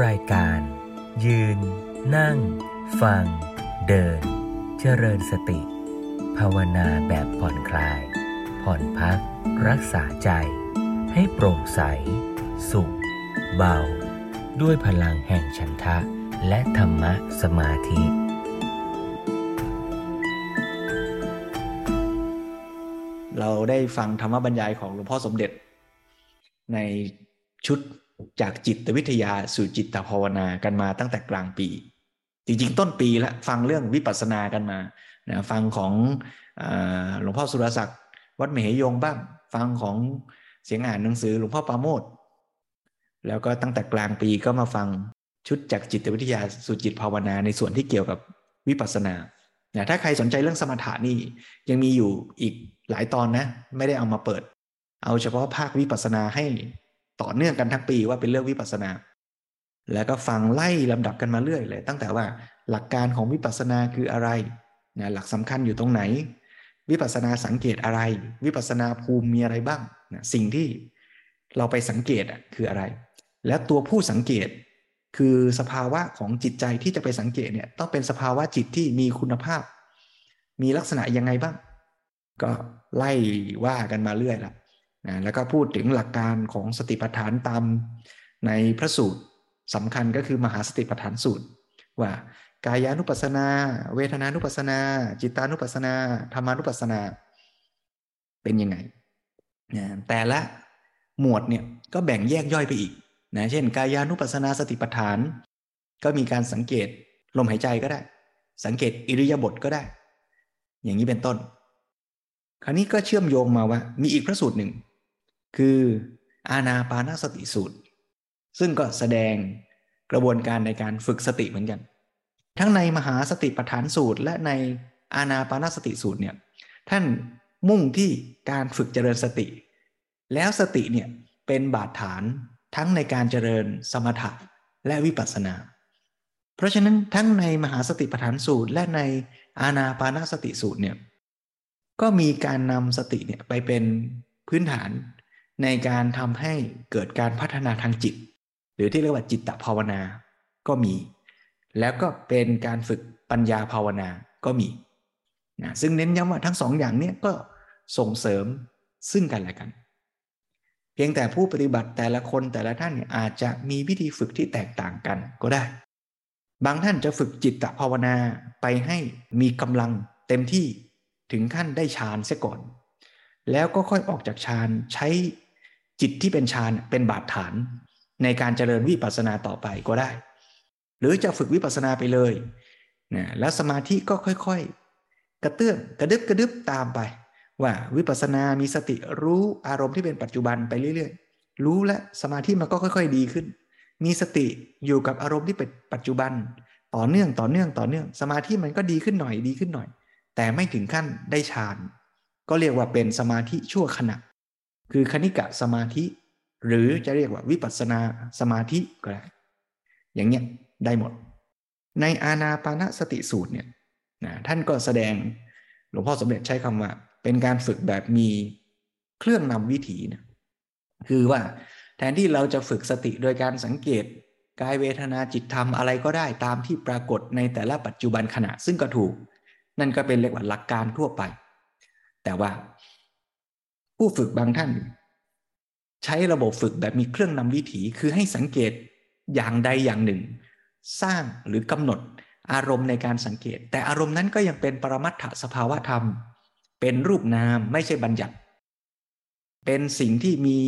รายการ ยืน นั่ง ฟัง เดิน เจริญสติ ภาวนาแบบผ่อนคลาย ผ่อนพัก รักษาใจ ให้โปร่งใส สุข เบา ด้วยพลังแห่งฉันทะ และธรรมะสมาธิเราได้ฟังธรรมบรรยายของหลวงพ่อสมเด็จ ในชุด จากจิตวิทยาสู่จิตภาวนากันมาตั้งแต่กลางปี จริงๆ ต้นปีแล้วฟังเรื่องวิปัสสนากันมานะฟังของหลวงพ่อสุรศักดิ์วัดมเหยงบ้าง ฟังของเสียงอ่านหนังสือหลวงพ่อปาโมดแล้วก็ตั้งแต่กลางปีก็มาฟังชุดจากจิตวิทยาสู่จิตภาวนาในส่วนที่เกี่ยวกับวิปัสสนานะถ้าใครสนใจเรื่องสมถะนี่ยังมีอยู่อีกหลายตอนนะ ไม่ได้เอามาเปิด เอาเฉพาะภาควิปัสสนาให้ ต่อเนื่องกันทั้งปีว่าเป็นเรื่องวิปัสสนา แล้วก็ฟังไล่ลำดับกันมาเรื่อยเลย ตั้งแต่ว่าหลักการของวิปัสสนาคืออะไรนะหลักสำคัญอยู่ตรงไหน วิปัสสนาสังเกตอะไร วิปัสสนาภูมิมีอะไรบ้างนะสิ่งที่เราไปสังเกตอะคืออะไร แล้วตัวผู้สังเกตคือสภาวะของจิตใจที่จะไปสังเกตเนี่ยต้องเป็นสภาวะจิตที่มีคุณภาพ มีลักษณะยังไงบ้าง ก็ไล่ว่ากันมาเรื่อยละ นะแล้วก็พูดถึงหลักการของสติปัฏฐานตามในพระสูตรสำคัญก็คือมหาสติปัฏฐานสูตร ว่ากายานุปัสสนา เวทนานุปัสสนา จิตานุปัสสนาธรรมานุปัสสนา เป็นยังไงนะแต่ละหมวดเนี่ยก็แบ่งแยกย่อยไปอีกนะเช่น กายานุปัสสนาสติปัฏฐาน ก็มีการสังเกตลมหายใจก็ได้ สังเกตอิริยาบถก็ได้ อย่างนี้เป็นต้น คราวนี้ก็เชื่อมโยงมาว่า มีอีกพระสูตรหนึ่ง คืออาณาปานสติสูตร ซึ่งก็แสดงกระบวนการในการฝึกสติเหมือนกัน ทั้งในมหาสติปัฏฐานสูตร และในอาณาปานสติสูตรเนี่ยท่านมุ่งที่การฝึกเจริญสติ แล้วสติเนี่ยเป็นบาดฐานทั้งในการเจริญสมถะและวิปัสสนา เพราะฉะนั้นทั้งในมหาสติปัฏฐานสูตร และในอาณาปานสติสูตรเนี่ยก็มีการนำสติเนี่ยไปเป็นพื้นฐาน ในการทำให้เกิดการพัฒนาทางจิต หรือที่เรียกว่าจิตตภาวนาก็มี แล้วก็เป็นการฝึกปัญญาภาวนาก็มีนะซึ่งเน้นย้ำว่าทั้งสองอย่างนี้ก็ส่งเสริมซึ่งกันและกัน เพียงแต่ผู้ปฏิบัติแต่ละคนแต่ละท่านเนี่ยอาจจะมีวิธีฝึกที่แตกต่างกันก็ได้ บางท่านจะฝึกจิตตภาวนาไปให้มีกำลังเต็มที่ถึงขั้นได้ฌานเสียก่อน แล้วก็ค่อยออกจากฌานใช้ จิตที่เป็นฌานเป็นบาดฐานในการเจริญวิปัสสนาต่อไปก็ได้ หรือจะฝึกวิปัสสนาไปเลยนะแล้วสมาธิก็ค่อยๆ กระเตื้องกระดึบกระดึบตามไป ว่าวิปัสสนามีสติรู้อารมณ์ที่เป็นปัจจุบันไปเรื่อยๆ รู้และสมาธิมันก็ค่อย ๆ ดีขึ้น มีสติอยู่กับอารมณ์ที่เป็นปัจจุบัน ต่อเนื่องต่อเนื่องต่อเนื่อง สมาธิมันก็ดีขึ้นหน่อยดีขึ้นหน่อย แต่ไม่ถึงขั้นได้ฌานก็เรียกว่าเป็นสมาธิชั่วขณะ คือคณิกะสมาธิ หรือจะเรียกว่าวิปัสนาสมาธิก็ได้อย่างเนี้ยได้หมด ในอาณาปานสติสูตรเนี่ยนะท่านก็แสดงหลวงพ่อสมเด็จใช้คำว่า เป็นการฝึกแบบมีเครื่องนำวิถีนะคือว่าแทนที่เราจะฝึกสติโดยการสังเกตกายเวทนาจิตธรรมอะไรก็ได้ตามที่ปรากฏในแต่ละปัจจุบันขณะซึ่งก็ถูก นั่นก็เป็นเรียกว่าหลักการทั่วไป แต่ว่า ผู้ฝึกบางท่าน ใช้ระบบฝึกแบบมีเครื่องนำวิถีคือให้สังเกตอย่างใดอย่างหนึ่ง สร้างหรือกำหนดอารมณ์ในการสังเกต แต่อารมณ์นั้นก็ยังเป็นปรมัตถสภาวะธรรม เป็นรูปนามไม่ใช่บัญญัติ เป็นสิ่งที่มี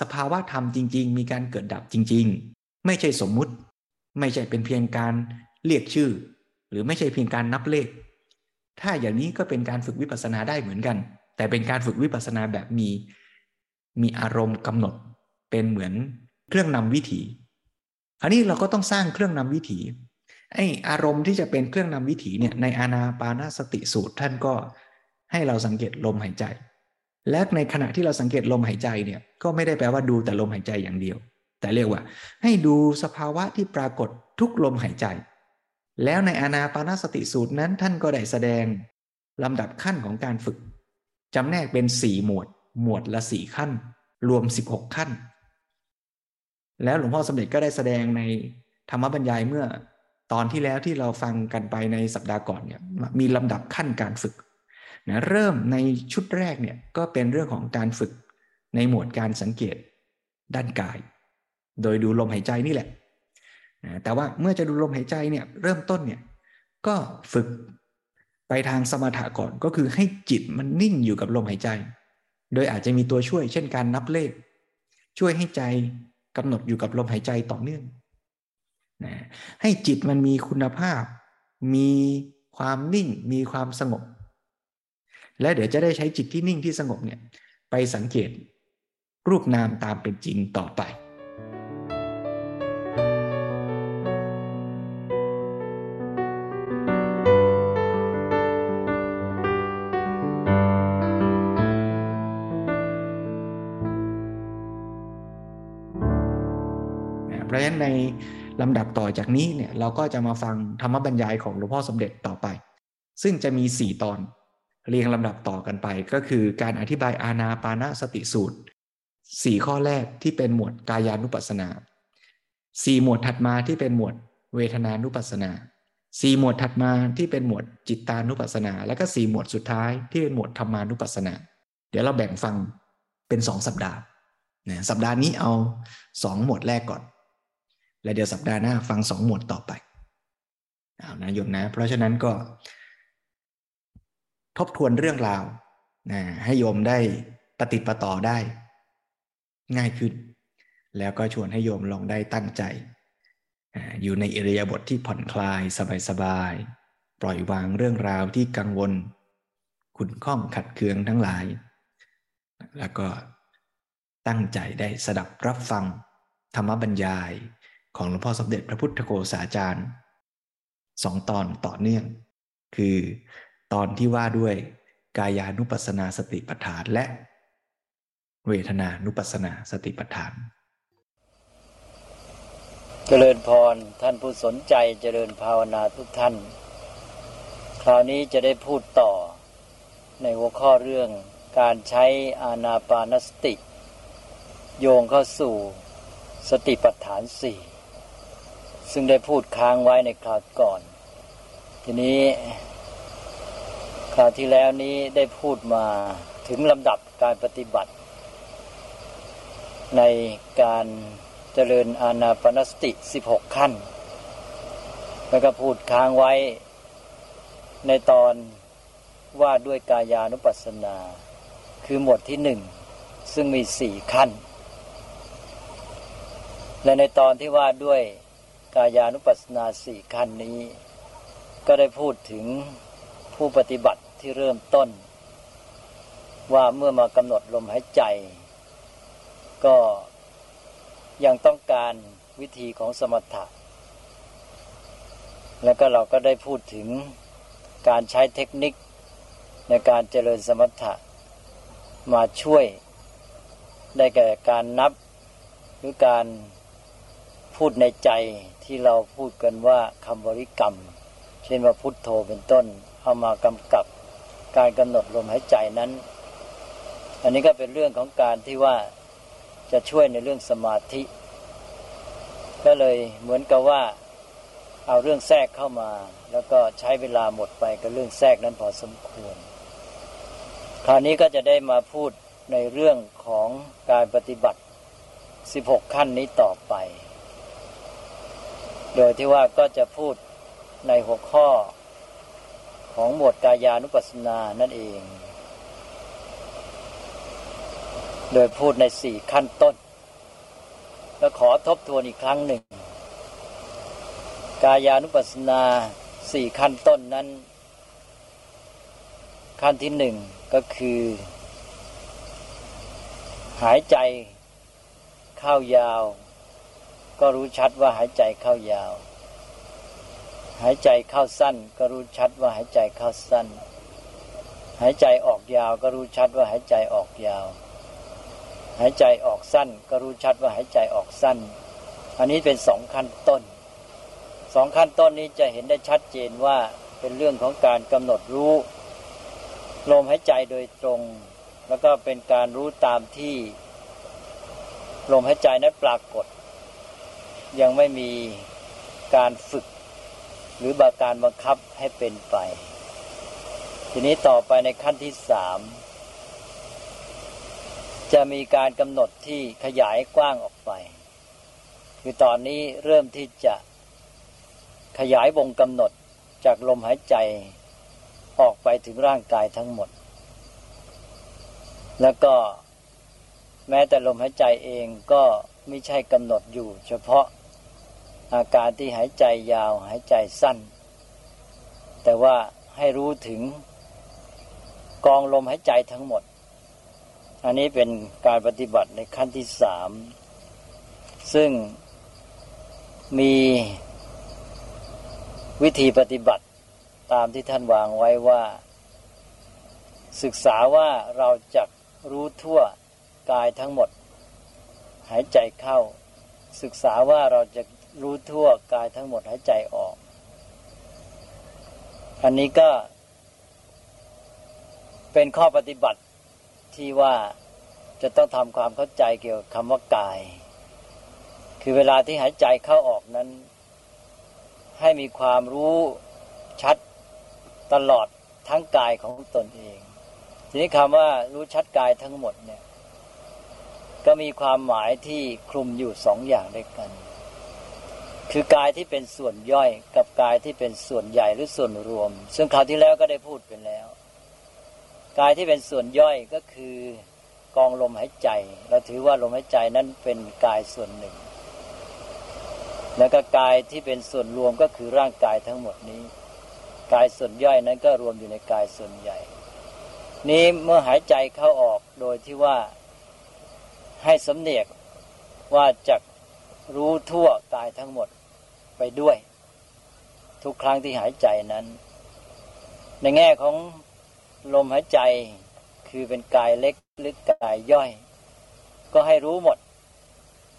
สภาวะธรรมจริง ๆ มีการเกิดดับจริง ๆ ไม่ใช่สมมุติ ไม่ใช่เป็นเพียงการเรียกชื่อ หรือไม่ใช่เพียงการนับเลข ถ้าอย่างนี้ก็เป็นการฝึกวิปัสสนาได้เหมือนกัน แต่เป็นการฝึกวิปัสสนาแบบมี มีอารมณ์กำหนดเป็นเหมือนเครื่องนำวิถีอันนี้เราก็ต้องสร้างเครื่องนำวิถีไออารมณ์ที่จะเป็นเครื่องนำวิถีเนี่ยในอานาปานาสติสูตรท่านก็ให้เราสังเกตลมหายใจ และในขณะที่เราสังเกตลมหายใจเนี่ยก็ไม่ได้แปลว่าดูแต่ลมหายใจอย่างเดียว แต่เรียกว่า ให้ดูสภาวะที่ปรากฏทุกลมหายใจ แล้วในอานาปานาสติสูตรนั้นท่านก็ได้แสดงลำดับขั้นของการฝึก จำแนกเป็นสี่หมวด หมวดละสี่ขั้น รวมสิบหกขั้น แล้วหลวงพ่อสมเด็จก็ได้แสดงในธรรมบรรยายเมื่อตอนที่แล้วที่เราฟังกันไปในสัปดาห์ก่อนเนี่ยมีลำดับขั้นการฝึกนะเริ่มในชุดแรกเนี่ยก็เป็นเรื่องของการฝึกในหมวดการสังเกตด้านกาย โดยดูลมหายใจนี่แหละนะแต่ว่าเมื่อจะดูลมหายใจเนี่ยเริ่มต้นเนี่ยก็ฝึก ไปทางสมถะก่อนก็คือให้จิตมันนิ่งอยู่กับลมหายใจ โดยอาจจะมีตัวช่วย เช่นการนับเลข ช่วยให้ใจกำหนดอยู่กับลมหายใจต่อเนื่องนะให้จิตมันมีคุณภาพ มีความนิ่ง มีความสงบ และเดี๋ยวจะได้ใช้จิตที่นิ่งที่สงบเนี่ยไปสังเกตรูปนามตามเป็นจริงต่อไป ลำดับต่อจากนี้เนี่ยเราก็จะมาฟังธรรมบรรยายของหลวงพ่อสมเด็จต่อไป ซึ่งจะมี 4 ตอน เรียงลำดับต่อกันไป ก็คือการอธิบายอาณาปานาสติสูตร 4 ข้อแรกที่เป็นหมวดกายานุปัสสนา 4 หมวดถัดมาที่เป็นหมวดเวทนานุปัสสนา4หมวดถัดมาที่เป็นหมวดจิตตานุปัสสนา แล้วก็4หมวดสุดท้ายที่เป็นหมวดธรรมานุปัสสนา เดี๋ยวเราแบ่งฟังเป็น2สัปดาห์นะสัปดาห์นี้เอา2หมวดแรกก่อน และเดี๋ยวสัปดาห์หน้าฟังสองหมวดต่อไปเอานะโยมนะ เพราะฉะนั้นก็ ทบทวนเรื่องราวนะให้โยมได้ปฏิปต่อได้ ง่ายขึ้น แล้วก็ชวนให้โยมลองได้ตั้งใจ อยู่ในอิริยาบถทที่ผ่อนคลายสบายๆ ปล่อยวางเรื่องราวที่กังวล ขุนข้องขัดเคืองทั้งหลาย แล้วก็ตั้งใจได้สดับรับฟังธรรมบรรยาย ของหลวงพ่อสมเด็จพระพุทธโฆษาจารย์สองตอนต่อเนื่อง คือตอนที่ว่าด้วยกายานุปัสนาสติปัฏฐานและ เวทนานุปัสสนาสติปัฏฐาน เจริญพรท่านผู้สนใจเจริญภาวนาทุกท่าน คราวนี้จะได้พูดต่อ ในหัวข้อเรื่องการใช้อานาปานสติ โยงเข้าสู่สติปัฏฐานสี่ ซึ่งได้พูดค้างไว้ในคราวก่อน ทีนี้คราวที่แล้วนี้ได้พูดมาถึงลำดับการปฏิบัติ ในการเจริญอานาปนสติ 16 ขั้น แล้วก็พูดค้างไว้ในตอนว่าด้วยกายานุปัสสนา คือหมวดที่หนึ่ง ซึ่งมีสี่ขั้น และในตอนที่ว่าด้วย กายานุปัสสนาสี่ขั้นนี้ ก็ได้พูดถึงผู้ปฏิบัติที่เริ่มต้น ว่าเมื่อมากำหนดลมหายใจ ก็ยังต้องการวิธีของสมถะ แล้วก็เราก็ได้พูดถึงการใช้เทคนิคในการเจริญสมถะ มาช่วยได้แก่การนับหรือการ พูดในใจที่เราพูดกันว่าคำบริกรรม เช่นว่าพุทโธเป็นต้น เอามากำกับการกำหนดลมหายใจนั้น อันนี้ก็เป็นเรื่องของการที่ว่าจะช่วยในเรื่องสมาธิ ก็เลยเหมือนกับว่าเอาเรื่องแทรกเข้ามา แล้วก็ใช้เวลาหมดไปกับเรื่องแทรกนั้นพอสมควร คราวนี้ก็จะได้มาพูดในเรื่องของการปฏิบัติ 16 ขั้นนี้ต่อไป โดยที่ว่าก็จะพูดในหัวข้อของหมวดกายานุปัสสนานั่นเอง โดยพูดในสี่ขั้นต้น แล้วขอทบทวนอีกครั้งหนึ่ง กายานุปัสสนาสี่ขั้นต้นนั้น ขั้นที่หนึ่งก็คือ หายใจเข้ายาว ก็รู้ชัดว่าหายใจเข้ายาว หายใจเข้าสั้น ก็รู้ชัดว่าหายใจเข้าสั้น หายใจออกยาวก็รู้ชัดว่าหายใจออกยาว หายใจออกสั้น ก็รู้ชัดว่าหายใจออกสั้น อันนี้เป็นสองขั้นต้นสองขั้นต้นนี้จะเห็นได้ชัดเจนว่าเป็นเรื่องของการกำหนดรู้ลมหายใจโดยตรง แล้วก็เป็นการรู้ตามที่ลมหายใจนั้นปรากฏ ยังไม่มีการฝึก หรือบาการบังคับให้เป็นไป ทีนี้ต่อไปในขั้นที่สามจะมีการกำหนดที่ขยายกว้างออกไป คือตอนนี้เริ่มที่จะขยายวงกำหนดจากลมหายใจออกไปถึงร่างกายทั้งหมด แล้วก็แม้แต่ลมหายใจเองก็ไม่ใช่กำหนดอยู่ เฉพาะ อาการที่หายใจยาวหายใจสั้น แต่ว่าให้รู้ถึงกองลมหายใจทั้งหมด อันนี้เป็นการปฏิบัติในขั้นที่สาม ซึ่งมีวิธีปฏิบัติตามที่ท่านวางไว้ว่า ศึกษาว่าเราจะรู้ทั่วกายทั้งหมด หายใจเข้า ศึกษาว่าเราจะ รู้ทั่วกายทั้งหมดหายใจออก อันนี้ก็ เป็นข้อปฏิบัติที่ว่าจะต้องทำความเข้าใจเกี่ยวกับคำว่ากาย คือเวลาที่หายใจเข้าออกนั้น ให้มีความรู้ชัดตลอดทั้งกายของตนเอง ทีนี้คำว่ารู้ชัดกายทั้งหมดเนี่ย ก็มีความหมายที่คลุมอยู่สองอย่างด้วยกัน คือกายที่เป็นส่วนย่อยกับกายที่เป็นส่วนใหญ่หรือส่วนรวม ซึ่งคราวที่แล้วก็ได้พูดไปแล้ว กายที่เป็นส่วนย่อยก็คือกองลมหายใจเราถือว่าลมหายใจนั้นเป็นกายส่วนหนึ่ง แล้วก็กายที่เป็นส่วนรวมก็คือร่างกายทั้งหมดนี้ กายส่วนย่อยนั้นก็รวมอยู่ในกายส่วนใหญ่ นี้เมื่อหายใจเข้าออกโดยที่ว่าให้สำเนียกว่าจะรู้ทั่วกายทั้งหมด ไปด้วย ทุกครั้งที่หายใจนั้น ในแง่ของลมหายใจคือเป็นกายเล็กหรือกายย่อย ก็ให้รู้หมด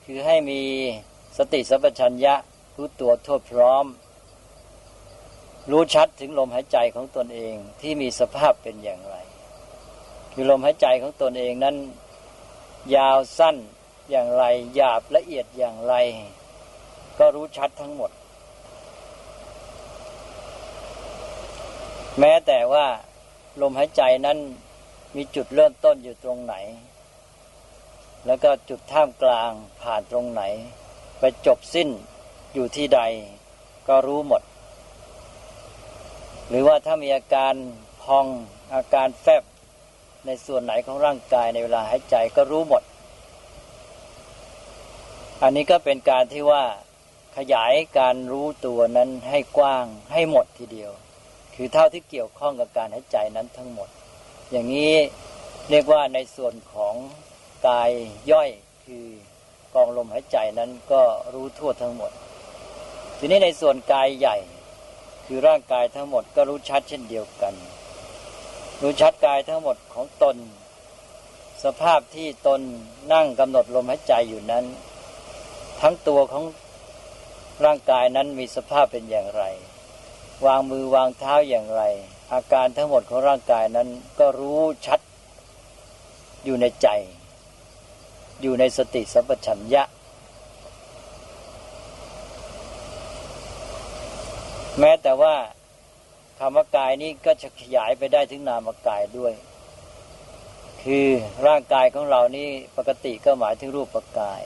คือให้มีสติสัพพัญญะรู้ตัวทั่วพร้อม รู้ชัดถึงลมหายใจของตนเองที่มีสภาพเป็นอย่างไร คือลมหายใจของตนเองนั้น ยาวสั้นอย่างไรหยาบละเอียดอย่างไร ก็รู้ชัดทั้งหมด แม้แต่ว่าลมหายใจนั้นมีจุดเริ่มต้นอยู่ตรงไหน แล้วก็จุดท่ามกลางผ่านตรงไหน ไปจบสิ้นอยู่ที่ใดก็รู้หมด หรือว่าถ้ามีอาการพองอาการแฟบในส่วนไหนของร่างกายในเวลาหายใจก็รู้หมด อันนี้ก็เป็นการที่ว่า ขยายการรู้ตัวนั้นให้กว้างให้หมดทีเดียว คือเท่าที่เกี่ยวข้องกับการหายใจนั้นทั้งหมด อย่างนี้เรียกว่าในส่วนของกายย่อยคือกองลมหายใจนั้นก็รู้ทั่วทั้งหมด ทีนี้ในส่วนกายใหญ่ คือร่างกายทั้งหมดก็รู้ชัดเช่นเดียวกัน รู้ชัดกายทั้งหมดของตน สภาพที่ตนนั่งกำหนดลมหายใจอยู่นั้น ทั้งตัวของ ร่างกายนั้นมีสภาพเป็นอย่างไร วางมือวางเท้าอย่างไร อาการทั้งหมดของร่างกายนั้นก็รู้ชัดอยู่ในใจ อยู่ในสติสัพพัญญะ แม้แต่ว่าคำว่ากายนี้ก็จะขยายไปได้ถึงนามกายด้วย คือร่างกายของเรานี่ปกติก็หมายถึงรูปกาย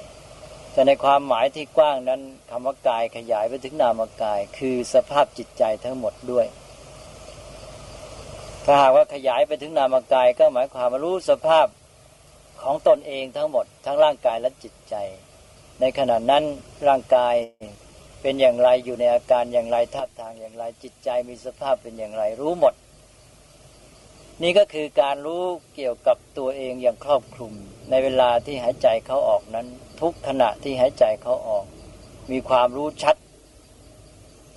แต่ในความหมายที่กว้างนั้นคำว่ากายขยายไปถึงนามกาย คือสภาพจิตใจทั้งหมดด้วย ถ้าหากว่าขยายไปถึงนามกาย ก็หมายความว่ารู้สภาพของตนเองทั้งหมด ทั้งร่างกายและจิตใจ ในขณะนั้นร่างกายเป็นอย่างไรอยู่ในอาการอย่างไรท่าทางอย่างไรจิตใจมีสภาพเป็นอย่างไรรู้หมด นี่ก็คือการรู้เกี่ยวกับตัวเองอย่างครอบคลุม ในเวลาที่หายใจเข้าออกนั้น ทุกขณะที่หายใจเขาออก มีความรู้ชัด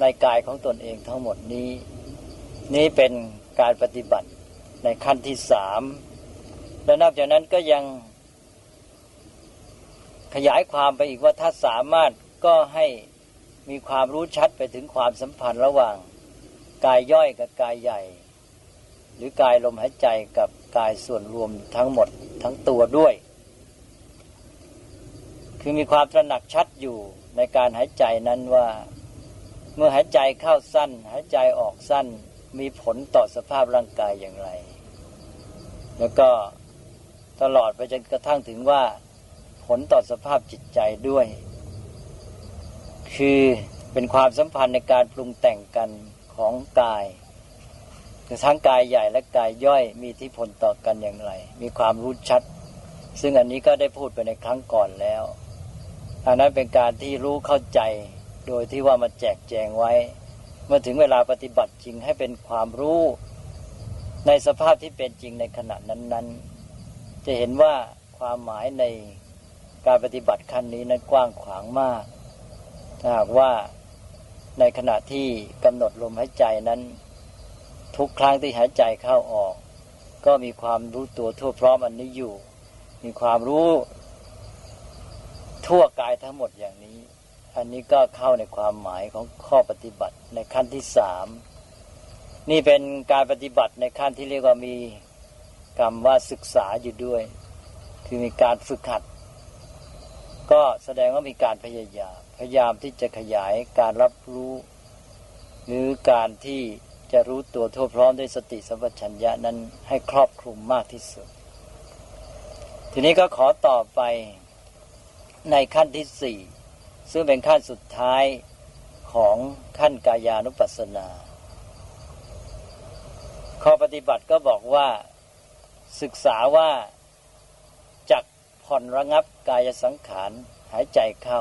ในกายของตนเองทั้งหมดนี้ นี่เป็นการปฏิบัติในขั้นที่สามและนอกจากนั้นก็ยังขยายความไปอีกว่าถ้าสามารถก็ให้มีความรู้ชัดไปถึงความสัมพันธ์ระหว่าง กายย่อยกับกายใหญ่ หรือกายลมหายใจกับกายส่วนรวมทั้งหมดทั้งตัวด้วย คือมีความตระหนักชัดอยู่ในการหายใจนั้นว่า เมื่อหายใจเข้าสั้น หายใจออกสั้นมีผลต่อสภาพร่างกายอย่างไร แล้วก็ตลอดไปจนกระทั่งถึงว่า ผลต่อสภาพจิตใจด้วย คือเป็นความสัมพันธ์ในการปรุงแต่งกันของกายคือทั้งกายใหญ่และกายย่อยมีที่ผลต่อกันอย่างไร มีความรู้ชัด ซึ่งอันนี้ก็ได้พูดไปในครั้งก่อนแล้ว อันนั้นเป็นการที่รู้เข้าใจโดยที่ว่ามาแจกแจงไว้ เมื่อถึงเวลาปฏิบัติจริงให้เป็นความรู้ ในสภาพที่เป็นจริงในขณะนั้น ๆ จะเห็นว่าความหมายในการปฏิบัติขั้นนี้นั้นกว้างขวางมากถ้าหากว่าในขณะที่กำหนดลมหายใจนั้น ทุกครั้งที่หายใจเข้าออก ก็มีความรู้ตัวทั่วพร้อมอันนี้อยู่ มีความรู้ ทั่วกายทั้งหมดอย่างนี้ อันนี้ก็เข้าในความหมายของข้อปฏิบัติในขั้นที่สามนี่เป็นการปฏิบัติในขั้นที่เรียกว่ามีกรรมว่าศึกษาอยู่ด้วย คือมีการฝึกหัด ก็แสดงว่ามีการพยายามพยายามที่จะขยายการรับรู้ หรือการที่จะรู้ตัวทั่วพร้อมด้วยสติสัมปชัญญะนั้นให้ครอบคลุมมากที่สุด ทีนี้ก็ขอต่อไป ในขั้นที่สี่ซึ่งเป็นขั้นสุดท้ายของขั้นกายานุปัสสนา ข้อปฏิบัติก็บอกว่าศึกษาว่าจักผ่อนระงับกายสังขารหายใจเข้า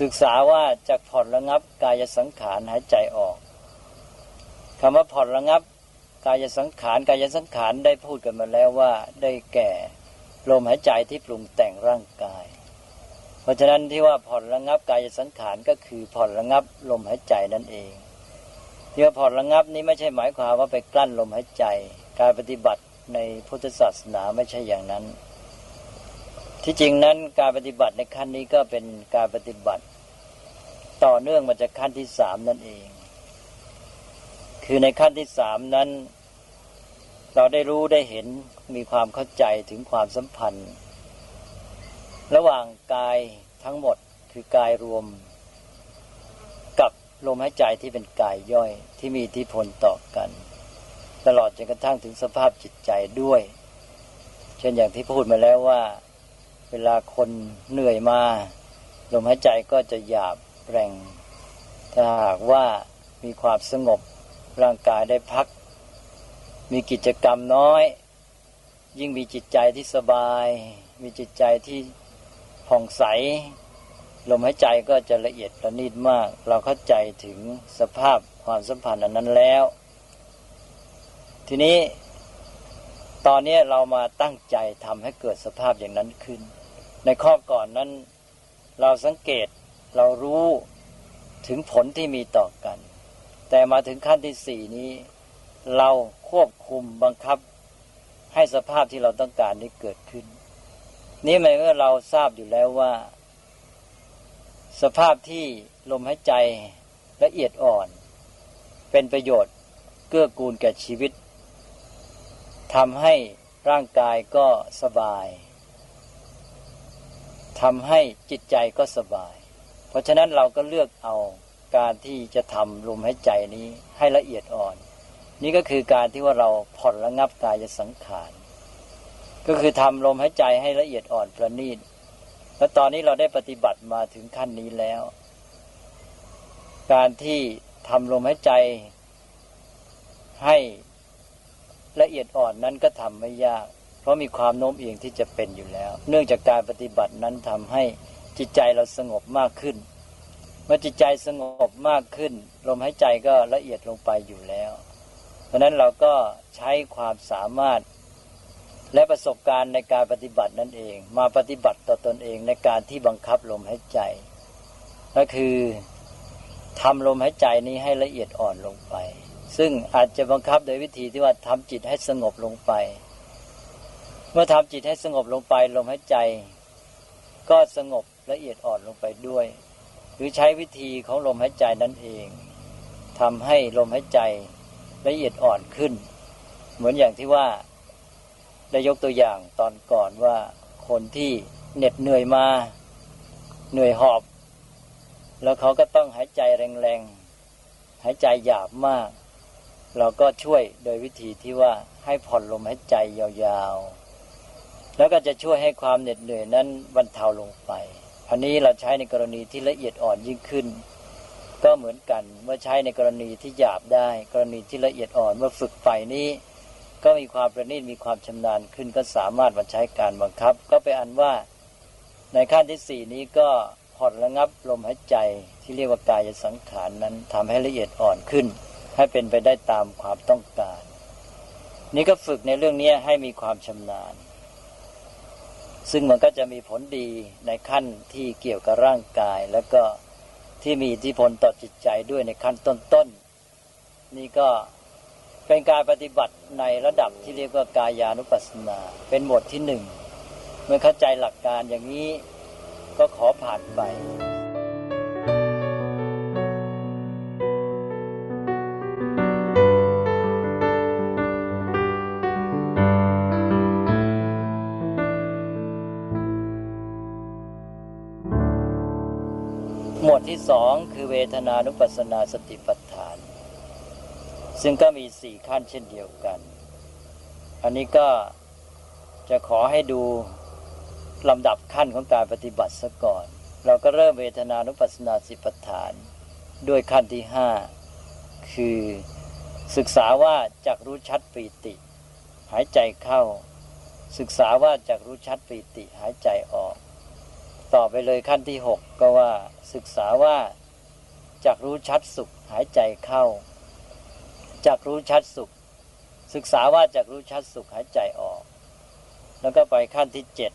ศึกษาว่าจักผ่อนระงับกายสังขารหายใจออกคำว่าผ่อนระงับกายสังขารกายสังขารได้พูดกันมาแล้วว่าได้แก่ลมหายใจที่ปรุงแต่ง ร่างกาย เพราะฉะนั้นที่ว่าผ่อนระงับกายสังขารก็คือผ่อนระงับลมหายใจนั่นเองที่ว่าผ่อนระงับนี้ไม่ใช่หมายความว่าไปกลั้นลมหายใจ การปฏิบัติในพุทธศาสนาไม่ใช่อย่างนั้น ที่จริงนั้นการปฏิบัติในขั้นนี้ก็เป็นการปฏิบัติ ต่อเนื่องมาจากขั้นที่สามนั่นเอง คือในขั้นที่สามนั้น เราได้รู้ได้เห็นมีความเข้าใจถึงความสัมพันธ์ ระหว่างกายทั้งหมดคือกายรวม กับลมหายใจที่เป็นกายย่อยที่มีอิทธิพลต่อกัน ตลอดจนกระทั่งถึงสภาพจิตใจด้วย เช่นอย่างที่พูดมาแล้วว่า เวลาคนเหนื่อยมาลมหายใจก็จะหยาบแรงถ้าหากว่ามีความสงบร่างกายได้พัก มีกิจกรรมน้อย ยิ่งมีจิตใจที่สบาย มีจิตใจที่ ผ่องใส ลมหายใจก็จะละเอียดประณีตมาก เราเข้าใจถึงสภาพความสัมพันธ์อันนั้นแล้ว ทีนี้ตอนนี้เรามาตั้งใจทำให้เกิดสภาพอย่างนั้นขึ้น ในข้อก่อนนั้นเราสังเกตเรารู้ถึงผลที่มีต่อกัน แต่มาถึงขั้นที่สี่นี้ เราควบคุมบังคับให้สภาพที่เราต้องการนี้เกิดขึ้น นี่หมายว่าเราทราบอยู่แล้วว่า สภาพที่ลมหายใจละเอียดอ่อน เป็นประโยชน์เกื้อกูลแก่ชีวิตทำให้ร่างกายก็สบายทำให้จิตใจก็สบาย เพราะฉะนั้นเราก็เลือกเอาการที่จะทำลมหายใจนี้ให้ละเอียดอ่อน นี่ก็คือการที่ว่าเราผ่อนระงับกายสังขาร ก็คือทำลมหายใจให้ละเอียดอ่อนประณีตและตอนนี้เราได้ปฏิบัติมาถึงขั้นนี้แล้ว การที่ทำลมหายใจ ให้ละเอียดอ่อนนั้นก็ทำไม่ยาก เพราะมีความโน้มเอียงที่จะเป็นอยู่แล้ว เนื่องจากการปฏิบัตินั้นทำให้จิตใจเราสงบมากขึ้น เมื่อจิตใจสงบมากขึ้น ลมหายใจก็ละเอียดลงไปอยู่แล้ว เพราะนั้นเราก็ใช้ความสามารถ และประสบการณ์ในการปฏิบัตินั่นเอง มาปฏิบัติต่อตอนเองในการที่บังคับลมหายใจ ก็คือทำลมหายใจนี้ให้ละเอียดอ่อนลงไป ซึ่งอาจจะบังคับโดยวิธีที่ว่าทำจิตให้สงบลงไป เมื่อทำจิตให้สงบลงไป ลมหายใจ ก็สงบละเอียดอ่อนลงไปด้วย หรือใช้วิธีของลมหายใจนั่นเองทำให้ลมหายใจละเอียดอ่อนขึ้น เหมือนอย่างที่ว่า ได้ยกตัวอย่างตอนก่อนว่าคนที่เหน็ดเหนื่อยมาเหนื่อยหอบ แล้วเขาก็ต้องหายใจแรงๆหายใจหยาบมาก เราก็ช่วยโดยวิธีที่ว่าให้ผ่อนลมหายใจยาวๆ แล้วก็จะช่วยให้ความเหน็ดเหนื่อยนั้นบรรเทาลงไปอันนี้เราใช้ในกรณีที่ละเอียดอ่อนยิ่งขึ้น ก็เหมือนกันเมื่อใช้ในกรณีที่หยาบได้ กรณีที่ละเอียดอ่อนเมื่อฝึกไฟนี้ ก็มีความประณีตมีความชำนาญขึ้นก็สามารถมาใช้การบังคับ ก็ไปอันว่าในขั้นที่สี่นี้ก็ผ่อนระงับลมหายใจที่เรียกว่ากายสังขารนั้นทำให้ละเอียดอ่อนขึ้น ให้เป็นไปได้ตามความต้องการ นี่ก็ฝึกในเรื่องนี้ให้มีความชำนาญ ซึ่งมันก็จะมีผลดีในขั้นที่เกี่ยวกับร่างกาย แล้วก็ที่มีอิทธิพลต่อจิตใจด้วยในขั้นต้นๆนี่ก็ เป็นการปฏิบัติในระดับที่เรียกว่ากายานุปัสสนา เป็นหมวดที่หนึ่งเมื่อเข้าใจหลักการอย่างนี้ก็ขอผ่านไป หมวดที่สองคือเวทนานุปัสสนาสติปัฏฐาน ซึ่งก็มีสี่ขั้นเช่นเดียวกัน อันนี้ก็จะขอให้ดูลำดับขั้นของการปฏิบัติซะก่อน เราก็เริ่มเวทนานุปัสสนาสิปัฏฐาน ด้วยขั้นที่ห้าคือศึกษาว่าจักรู้ชัดปีติ หายใจเข้า ศึกษาว่าจักรู้ชัดปีติหายใจออก ต่อไปเลยขั้นที่หกก็ว่าศึกษาว่าจักรู้ชัดสุขหายใจเข้า จักรู้ชัดสุข ศึกษาว่าจักรู้ชัดสุขหายใจออก แล้วก็ไปขั้นที่เจ็ด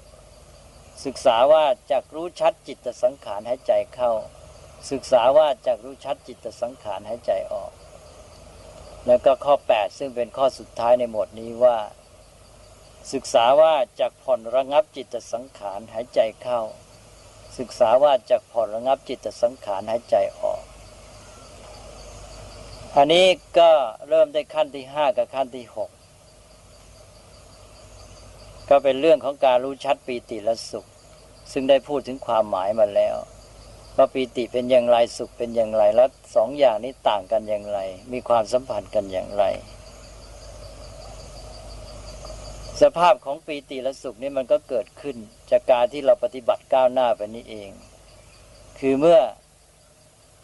ศึกษาว่าจักรู้ชัดจิตสังขารหายใจเข้า ศึกษาว่าจักรู้ชัดจิตสังขารหายใจออก แล้วก็ข้อ 8 ซึ่งเป็นข้อสุดท้ายในหมวดนี้ว่า ศึกษาว่าจักผ่อนระงับจิตสังขารหายใจเข้า ศึกษาว่าจักผ่อนระงับจิตสังขารหายใจออก อันนี้ก็เริ่มได้ขั้นที่ห้ากับขั้นที่หกก็เป็นเรื่องของการรู้ชัดปีติและสุข ซึ่งได้พูดถึงความหมายมาแล้วว่าปีติเป็นอย่างไรสุขเป็นอย่างไรแล้วสองอย่างนี้ต่างกันอย่างไร มีความสัมพันธ์กันอย่างไร สภาพของปีติและสุขนี่มันก็เกิดขึ้น จากการที่เราปฏิบัติก้าวหน้าไปนี้เอง คือเมื่อ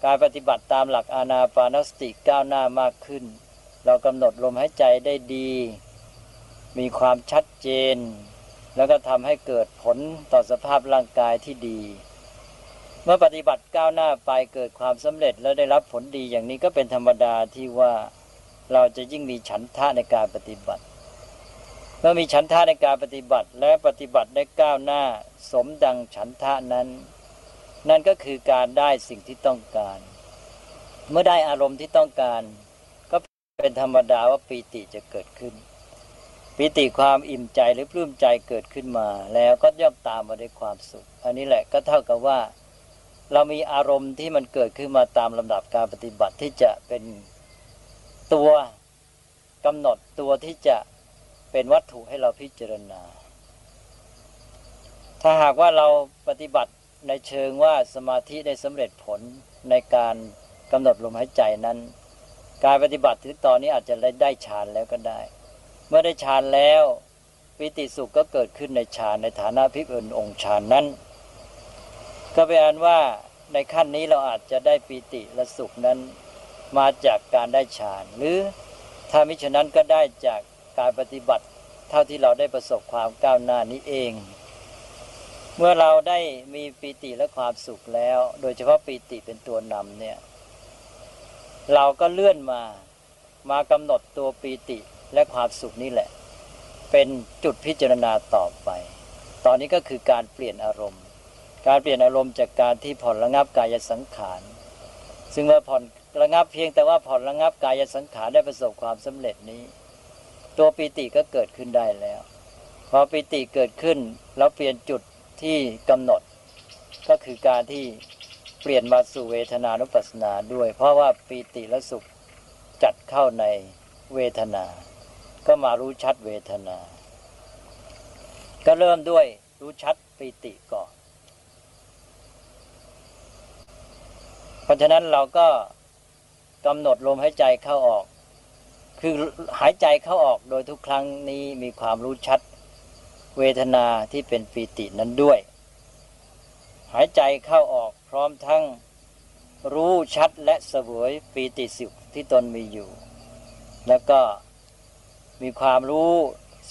การปฏิบัติตามหลักอานาปานสติก้าวหน้ามากขึ้น เรากำหนดลมหายใจได้ดี มีความชัดเจน แล้วก็ทำให้เกิดผลต่อสภาพร่างกายที่ดี เมื่อปฏิบัติก้าวหน้าไปเกิดความสำเร็จแล้วได้รับผลดีอย่างนี้ก็เป็นธรรมดาที่ว่าเราจะยิ่งมีฉันทะในการปฏิบัติ เมื่อมีฉันทะในการปฏิบัติและปฏิบัติได้ก้าวหน้า สมดังฉันทะนั้น นั่นก็คือการได้สิ่งที่ต้องการ เมื่อได้อารมณ์ที่ต้องการ ก็เป็นธรรมดาว่าปีติจะเกิดขึ้นปิติความอิ่มใจหรือปลื้มใจเกิดขึ้นมา แล้วก็ย่อมตามมาด้วยความสุข อันนี้แหละก็เท่ากับว่า เรามีอารมณ์ที่มันเกิดขึ้นมาตามลำดับการปฏิบัติที่จะเป็นตัวกำหนดตัวที่จะเป็นวัตถุให้เราพิจารณา ถ้าหากว่าเราปฏิบัติ ในเชิงว่าสมาธิได้สำเร็จผลในการกำหนดลมหายใจนั้น การปฏิบัติถึงตอนนี้อาจจะได้ฌานแล้วก็ได้ เมื่อได้ฌานแล้วปิติสุขก็เกิดขึ้นในฌานในฐานะพิเอินองค์ฌานนั้น ก็แปลว่าในขั้นนี้เราอาจจะได้ปิติและสุขนั้นมาจากการได้ฌานหรือถ้ามิฉะนั้นก็ได้จากการปฏิบัติ เท่าที่เราได้ประสบความก้าวหน้านี้เอง เมื่อเราได้มีปีติและความสุขแล้ว โดยเฉพาะปีติเป็นตัวนำเนี่ย เราก็เลื่อนมามากำหนดตัวปีติและความสุขนี่แหละ เป็นจุดพิจารณาต่อไป ตอนนี้ก็คือการเปลี่ยนอารมณ์ การเปลี่ยนอารมณ์จากการที่ผ่อนระงับกายสังขาร ซึ่งเมื่อผ่อนระงับเพียงแต่ว่าผ่อนระงับกายสังขารได้ประสบความสำเร็จนี้ ตัวปิติก็เกิดขึ้นได้แล้ว พอปิติเกิดขึ้นแล้วเปลี่ยนจุด ที่กำหนดก็คือการที่เปลี่ยนมาสู่เวทนานุปัสสนาด้วย เพราะว่าปีติและสุขจัดเข้าในเวทนา ก็มารู้ชัดเวทนา ก็เริ่มด้วยรู้ชัดปีติก่อน เพราะฉะนั้นเราก็กำหนดลมหายใจเข้าออก คือหายใจเข้าออกโดยทุกครั้งนี้มีความรู้ชัด เวทนาที่เป็นปีตินั้นด้วย หายใจเข้าออกพร้อมทั้งรู้ชัดและเสวยปีติสุขที่ตนมีอยู่ แล้วก็มีความรู้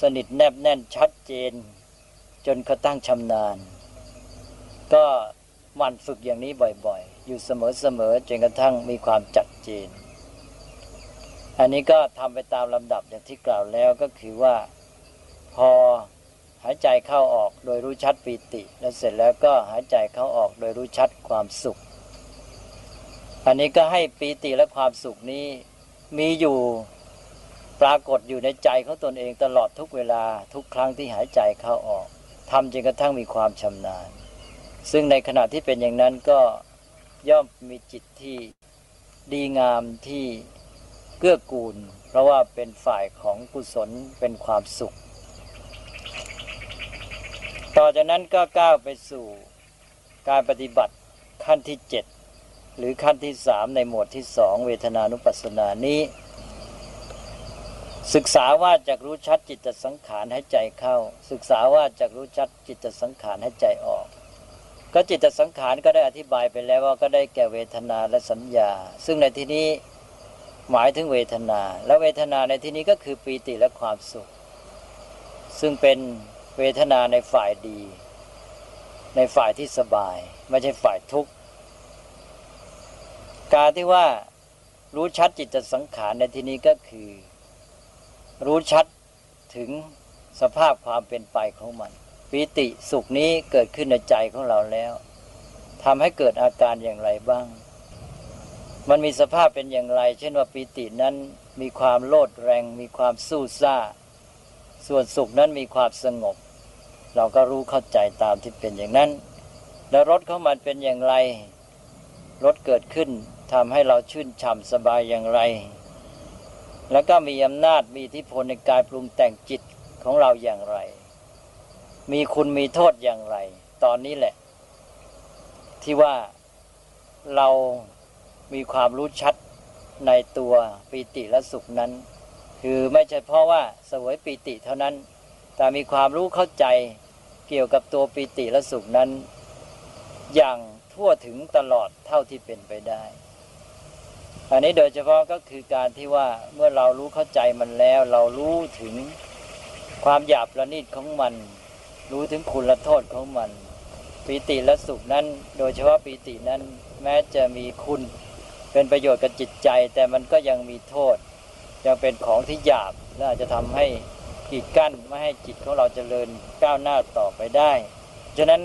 สนิทแนบแน่นชัดเจน จนกระตั้งชำนาญ ก็มันฝึกอย่างนี้บ่อยๆ อยู่เสมอๆจนกระทั่งมีความจัดเจน อันนี้ก็ทำไปตามลำดับอย่างที่กล่าวแล้วก็คือว่า พอายใจเข้าออกโดยรู้ชัดปีติ แล้วเสร็จแล้วก็หายใจเข้าออกโดยรู้ชัดความสุข อันนี้ก็ให้ปีติและความสุขนี้มีอยู่ปรากฏอยู่ในใจของตนเองตลอดทุกเวลาทุกครั้งที่หายใจเข้าออกทำจนกระทั่งมีความชำนาญ ซึ่งในขณะที่เป็นอย่างนั้นก็ย่อมมีจิตที่ดีงามที่เกื้อกูล เพราะว่าเป็นฝ่ายของกุศลเป็นความสุข ต่อจากนั้นก็ก้าวไปสู่การปฏิบัติขั้นที่เจ็ดหรือขั้นที่สามในหมวดที่สองเวทนานุปัสสนานี้ ศึกษาว่าจากรู้ชัดจิตสังขารให้ใจเข้า ศึกษาว่าจากรู้ชัดจิตสังขารให้ใจออก ก็จิตสังขารก็ได้อธิบายไปแล้วว่าก็ได้แก่เวทนาและสัญญา ซึ่งในที่นี้หมายถึงเวทนา และเวทนาในที่นี้ก็คือปีติและความสุข ซึ่งเป็น เวทนาในฝ่ายดี ในฝ่ายที่สบาย ไม่ใช่ฝ่ายทุกข์ การที่ว่ารู้ชัดจิตสังขารในที่นี้ก็คือ รู้ชัดถึงสภาพความเป็นไปของมันปิติสุขนี้เกิดขึ้นในใจของเราแล้วทำให้เกิดอาการอย่างไรบ้าง มันมีสภาพเป็นอย่างไร เช่นว่าปิตินั้นมีความโลดแรง มีความสู้ซ่า ส่วนสุขนั้นมีความสงบ เราก็รู้เข้าใจตามที่เป็นอย่างนั้น แล้วรสของมันเป็นอย่างไรรสเกิดขึ้นทำให้เราชื่นฉ่ำสบายอย่างไร แล้วก็มีอำนาจมีอิทธิพลในการปรุงแต่งจิตของเราอย่างไร มีคุณมีโทษอย่างไร ตอนนี้แหละ ที่ว่าเรามีความรู้ชัดในตัวปีติและสุขนั้น คือไม่ใช่เพราะว่าสวยปีติเท่านั้น แต่มีความรู้เข้าใจเกี่ยวกับตัวปีติและสุขนั้น อย่างทั่วถึงตลอดเท่าที่เป็นไปได้ อันนี้โดยเฉพาะก็คือการที่ว่าเมื่อเรารู้เข้าใจมันแล้ว เรารู้ถึงความหยาบประณีตของมัน รู้ถึงคุณและโทษของมันปีติและสุขนั้น โดยเฉพาะปีตินั้นแม้จะมีคุณเป็นประโยชน์กับจิตใจ แต่มันก็ยังมีโทษ ยังเป็นของที่หยาบและอาจจะทำให้ กีดกั้นไม่ให้จิตของเราจเจริญก้าวหน้าต่อไปได้ ฉะนั้น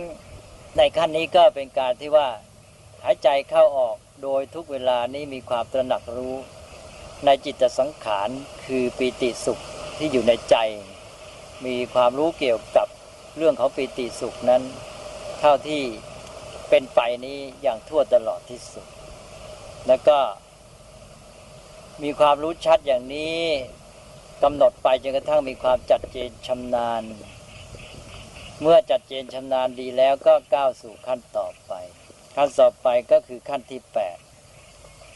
ในขั้นนี้ก็เป็นการที่ว่าหายใจเข้าออกโดยทุกเวลานี้มีความตระหนักรู้ ในจิตสังขารคือปีติสุขที่อยู่ในใจ มีความรู้เกี่ยวกับเรื่องของปีติสุขนั้น เท่าที่เป็นไปนี้อย่างทั่วตลอดที่สุด แล้วก็มีความรู้ชัดอย่างนี้ กำหนดไปจนกระทั่งมีความจัดเจนชำนาญ เมื่อจัดเจนชำนาญดีแล้วก็ก้าวสู่ขั้นต่อไป ขั้นต่อไปก็คือขั้นที่แปด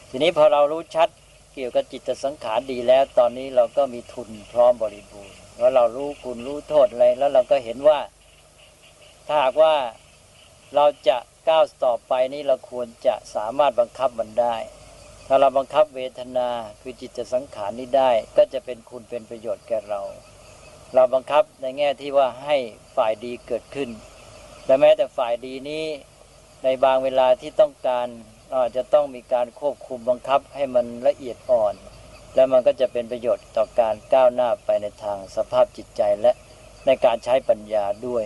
ทีนี้พอเรารู้ชัดเกี่ยวกับจิตสังขารดีแล้ว ตอนนี้เราก็มีทุนพร้อมบริบูรณ์ว่าเรารู้คุณรู้โทษอะไรแล้วเราก็เห็นว่า ถ้าหากว่าเราจะก้าวต่อไปนี้เราควรจะสามารถบังคับมันได้ ถ้าเราบังคับเวทนาคือจิตจะสังขารนี้ได้ ก็จะเป็นคุณเป็นประโยชน์แก่เรา เราบังคับในแง่ที่ว่าให้ฝ่ายดีเกิดขึ้น และแม้แต่ฝ่ายดีนี้ในบางเวลาที่ต้องการอาจจะต้องมีการควบคุมบังคับให้มันละเอียดอ่อน แล้วมันก็จะเป็นประโยชน์ต่อการก้าวหน้าไปในทางสภาพจิตใจและในการใช้ปัญญาด้วย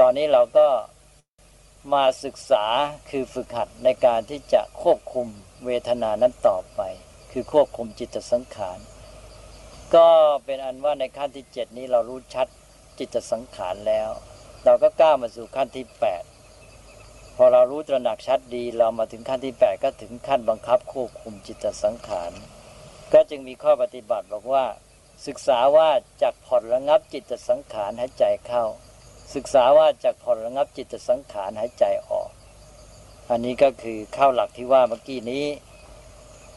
ตอนนี้เราก็มาศึกษาคือฝึกหัดในการที่จะควบคุม เวทนานั้นต่อไป คือควบคุมจิตสังขาร ก็เป็นอันว่าในขั้นที่เจ็ดนี้เรารู้ชัดจิตสังขารแล้ว เราก็ก้าวมาสู่ขั้นที่แปดพอเรารู้ตระหนักชัดดีเรามาถึงขั้นที่แปดก็ถึงขั้นบังคับควบคุมจิตสังขาร ก็จึงมีข้อปฏิบัติบอกว่า ศึกษาว่าจากผ่อนระงับจิตสังขารให้ใจเข้า ศึกษาว่าจากผ่อนระงับจิตสังขารหายใจออก อันนี้ก็คือข้าหลักที่ว่าเมื่อกี้นี้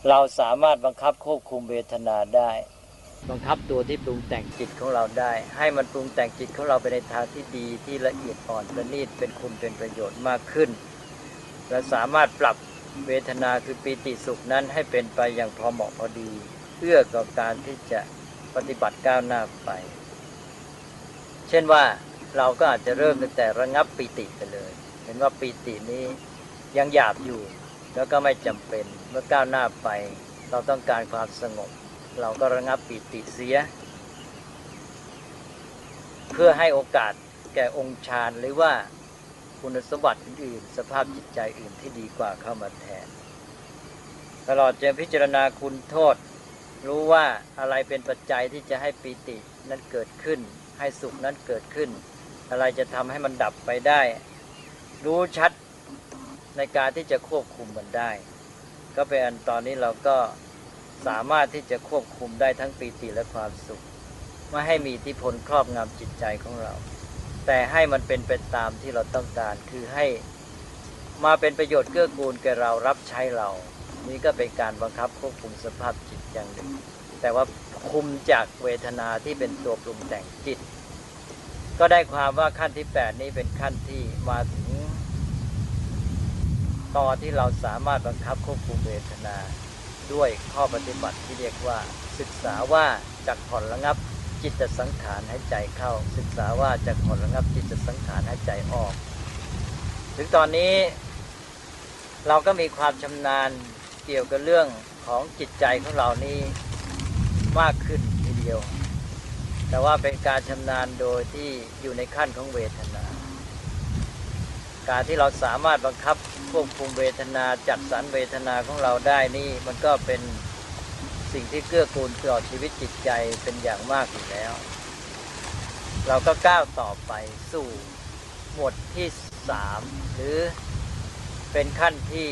เราสามารถบังคับควบคุมเวทนาได้ บังคับตัวที่ปรุงแต่งจิตของเราได้ ให้มันปรุงแต่งจิตของเราไปในทางที่ดีที่ละเอียดอ่อนประณีตเป็นคุณเป็นประโยชน์มากขึ้น และสามารถปรับเวทนาคือปีติสุขนั้นให้เป็นไปอย่างพอเหมาะพอดี เพื่อก่อการที่จะปฏิบัติก้าวหน้าไป เช่นว่าเราก็อาจจะเริ่มตั้งแต่ระงับปีติไปเลย เห็นว่าปีตินี้ ยังหยาบอยู่ แล้วก็ไม่จำเป็นเมื่อก้าวหน้าไป เราต้องการความสงบ เราก็ระงับปีติเสีย เพื่อให้โอกาสแก่องค์ฌานหรือว่าคุณสมบัติอื่นๆสภาพจิตใจอื่นที่ดีกว่าเข้ามาแทน ตลอดจนพิจารณาคุณโทษ รู้ว่าอะไรเป็นปัจจัยที่จะให้ปีตินั้นเกิดขึ้น ให้สุขนั้นเกิดขึ้น อะไรจะทำให้มันดับไปได้ รู้ชัด ในการที่จะควบคุมมันได้ ก็เป็นอันตอนนี้เราก็สามารถที่จะควบคุมได้ทั้งปีติและความสุข ไม่ให้มีอิทธิพลครอบงำจิตใจของเรา แต่ให้มันเป็นไปตามที่เราต้องการ คือให้มาเป็นประโยชน์เกื้อกูลแก่เรารับใช้เรา นี่ก็เป็นการบังคับควบคุมสภาพจิตอย่างหนึ่ง แต่ว่าคุมจากเวทนาที่เป็นตัวปรุงแต่งจิต ก็ได้ความว่าขั้นที่ 8 นี้เป็นขั้นที่มาถึง ตอนที่เราสามารถบังคับควบคุมเวทนา ด้วยข้อปฏิบัติที่เรียกว่า ศึกษาว่าจากผ่อนระงับจิตสังขารให้ใจเข้า ศึกษาว่าจากผ่อนระงับจิตสังขารให้ใจออก ถึงตอนนี้เราก็มีความชำนาญเกี่ยวกับเรื่องของจิตใจของเรานี้มากขึ้นทีเดียว แต่ว่าเป็นการชำนาญโดยที่อยู่ในขั้นของเวทนา การที่เราสามารถบังคับควบคุมเวทนาจัดสรรเวทนาของเราได้นี่ มันก็เป็นสิ่งที่เกื้อกูลต่อชีวิตจิตใจเป็นอย่างมากอยู่แล้ว เราก็ก้าวต่อไปสู่หมวดที่สามหรือเป็นขั้นที่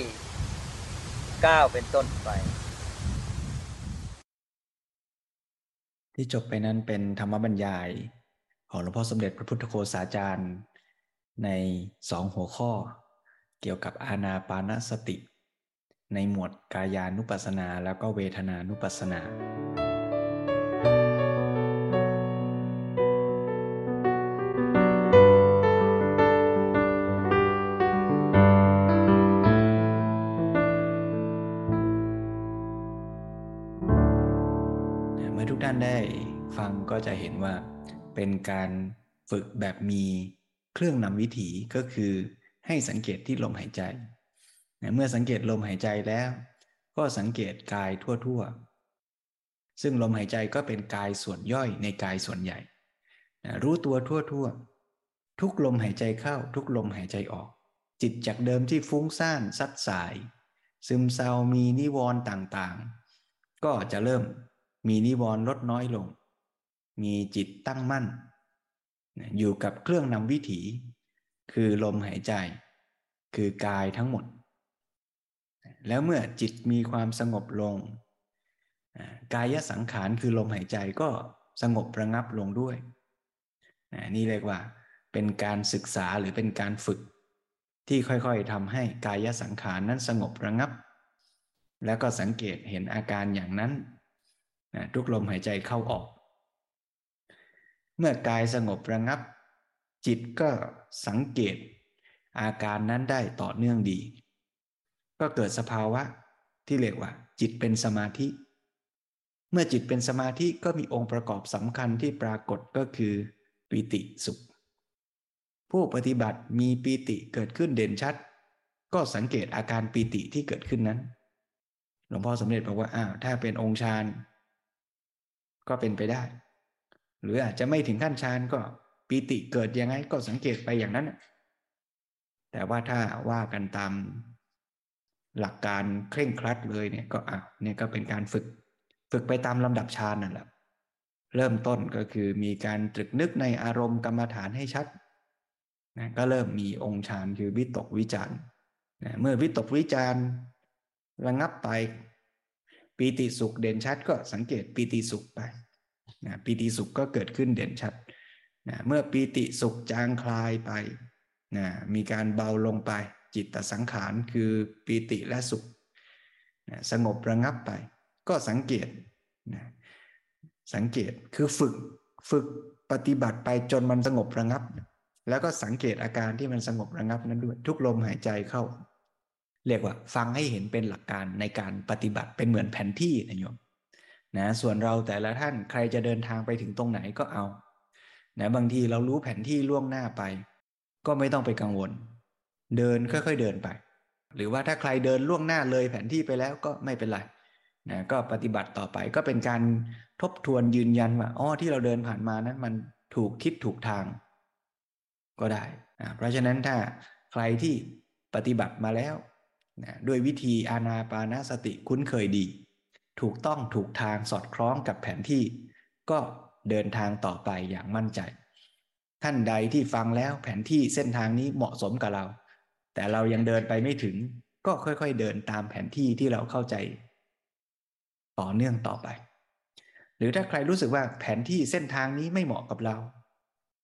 ก้าวเป็นต้นไปที่จบไปนั้นเป็นธรรมบรรยาย ของหลวงพ่อสมเด็จพระพุทธโฆษาจารย์ ในสองหัวข้อ เกี่ยวกับอาณาปานสติ ในหมวดกายานุปัสสนาแล้วก็เวทนานุปัสสนาเมื่อทุกท่านได้ฟังก็จะเห็นว่าเป็นการฝึกแบบมี เครื่องนำวิถีก็คือให้สังเกตที่ลมหายใจเมื่อสังเกตลมหายใจแล้ว ก็สังเกตกายทั่วๆ ซึ่งลมหายใจก็เป็นกายส่วนย่อยในกายส่วนใหญ่รู้ตัวทั่วๆ ทุกลมหายใจเข้าทุกลมหายใจออก จิตจากเดิมที่ฟุ้งซ่านซัดสาย ซึมเศร้ามีนิวรณ์ต่างๆ ก็จะเริ่มมีนิวรณ์ลดน้อยลง มีจิตตั้งมั่น อยู่กับเครื่องนำวิถี คือลมหายใจ คือกายทั้งหมด แล้วเมื่อจิตมีความสงบลง กายสังขารคือลมหายใจก็สงบระงับลงด้วย นี่เรียกว่าเป็นการศึกษาหรือเป็นการฝึก ที่ค่อยๆทำให้กายสังขารนั้นสงบระงับ แล้วก็สังเกตเห็นอาการอย่างนั้นทุกลมหายใจเข้าออก เมื่อกายสงบระงับ จิตก็สังเกต อาการนั้นได้ต่อเนื่องดี ก็เกิดสภาวะที่เรียกว่า จิตเป็นสมาธิ เมื่อจิตเป็นสมาธิก็มีองค์ประกอบสำคัญที่ปรากฏก็คือ ปิติสุข ผู้ปฏิบัติมีปีติเกิดขึ้นเด่นชัด ก็สังเกตอาการปีติที่เกิดขึ้นนั้นหลวงพ่อสมเด็จบอกว่าอ้าวถ้าเป็นองค์ฌานก็เป็นไปได้ หรืออาจจะไม่ถึงขั้นฌานก็ปีติเกิดยังไงก็สังเกตไปอย่างนั้น แต่ว่าถ้าว่ากันตามหลักการเคร่งครัดเลยเนี่ยก็อะเนี่ยก็เป็นการฝึก ฝึกไปตามลำดับฌานนั่นแหละเริ่มต้นก็คือมีการตรึกนึกในอารมณ์กรรมฐานให้ชัดนะก็เริ่มมีองค์ฌานคือวิตกวิจารนะเมื่อวิตกวิจารระงับไปปีติสุขเด่นชัดก็สังเกตปีติสุขไป นะปีติสุขก็เกิดขึ้นเด่นชัดนะเมื่อปีติสุขจางคลายไปนะมีการเบาลงไป จิตตสังขารคือปีติและสุขนะสงบระงับไป ก็สังเกตนะสังเกตคือฝึกฝึกปฏิบัติไปจนมันสงบระงับ แล้วก็สังเกตอาการที่มันสงบระงับนั้นด้วย ทุกลมหายใจเข้า เรียกว่า ฟังให้เห็นเป็นหลักการในการปฏิบัติเป็นเหมือนแผนที่นะโยม นะส่วนเราแต่ละท่านใครจะเดินทางไปถึงตรงไหนก็เอานะบางทีเรารู้แผนที่ล่วงหน้าไป ก็ไม่ต้องไปกังวล เดินค่อยๆเดินไป หรือว่าถ้าใครเดินล่วงหน้าเลยแผนที่ไปแล้วก็ไม่เป็นไรนะก็ปฏิบัติต่อไปก็เป็นการทบทวนยืนยันว่าอ๋อที่เราเดินผ่านมานั้นมันถูกทิศถูกทาง ก็ได้นะเพราะฉะนั้นถ้าใครที่ปฏิบัติมาแล้วนะด้วยวิธีอานาปานาสติคุ้นเคยดี ถูกต้องถูกทางสอดคล้องกับแผนที่ ก็เดินทางต่อไปอย่างมั่นใจ ท่านใดที่ฟังแล้วแผนที่เส้นทางนี้เหมาะสมกับเรา แต่เรายังเดินไปไม่ถึง ก็ค่อยๆเดินตามแผนที่ที่เราเข้าใจ ต่อเนื่องต่อไป หรือถ้าใครรู้สึกว่าแผนที่เส้นทางนี้ไม่เหมาะกับเรา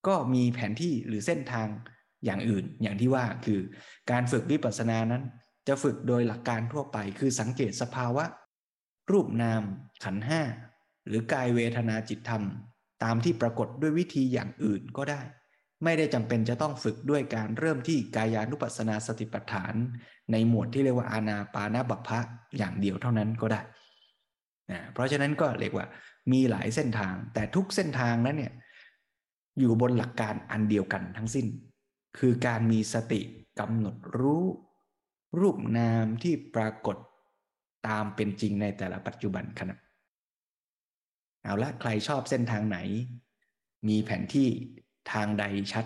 ก็มีแผนที่หรือเส้นทางอย่างอื่นอย่างที่ว่าคือการฝึกวิปัสสนานั้น จะฝึกโดยหลักการทั่วไป คือสังเกตสภาวะ รูปนาม ขันห้า หรือกายเวทนาจิตธรรม ตามที่ปรากฏด้วยวิธีอย่างอื่นก็ได้ ไม่ได้จำเป็นจะต้องฝึกด้วยการเริ่มที่กายานุปัสสนาสติปัฏฐาน ในหมวดที่เรียกว่าอานาปานาบัพพะอย่างเดียวเท่านั้นก็ได้นะเพราะฉะนั้นก็เรียกว่ามีหลายเส้นทาง แต่ทุกเส้นทางนั้นเนี่ยอยู่บนหลักการอันเดียวกันทั้งสิ้น คือการมีสติกำหนดรู้ รูปนามที่ปรากฏ ตามเป็นจริงในแต่ละปัจจุบันขณะเอาละใครชอบเส้นทางไหน มีแผนที่ทางใดชัด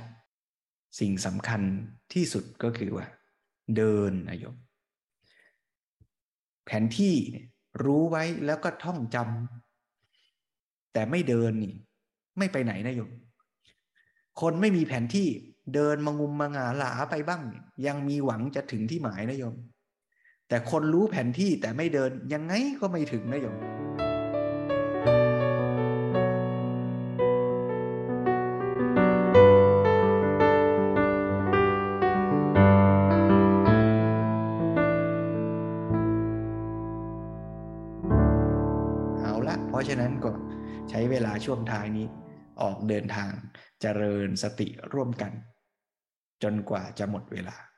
สิ่งสำคัญที่สุดก็คือว่า เดินนายมแผนที่รู้ไว้แล้วก็ท่องจำแต่ไม่เดินนี่ ไม่ไปไหนนายมคนไม่มีแผนที่เดินมางุมมางาหลาไปบ้าง ยังมีหวังจะถึงที่หมายนะโยม แต่คนรู้แผนที่แต่ไม่เดินยังไงก็ไม่ถึงนะโยมเอาละเพราะฉะนั้นก็ใช้เวลาช่วงท้ายนี้ออกเดินทางเจริญสติร่วมกัน จนกว่าจะหมดเวลา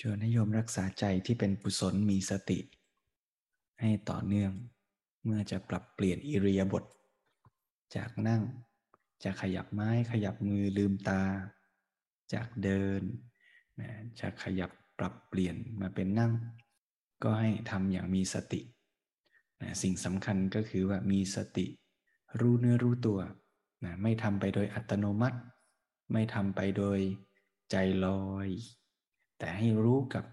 ชวนให้โยมรักษาใจที่เป็นกุศลมีสติ ให้ต่อเนื่อง เมื่อจะปรับเปลี่ยนอิริยาบถจากนั่ง จะขยับไม้ขยับมือลืมตา จากเดินจะขยับปรับเปลี่ยนมาเป็นนั่ง ก็ให้ทำอย่างมีสตินะสิ่งสำคัญก็คือว่ามีสติ รู้เนื้อรู้ตัวนะไม่ทำไปโดยอัตโนมัติ ไม่ทำไปโดยใจลอย แต่ให้รู้กับ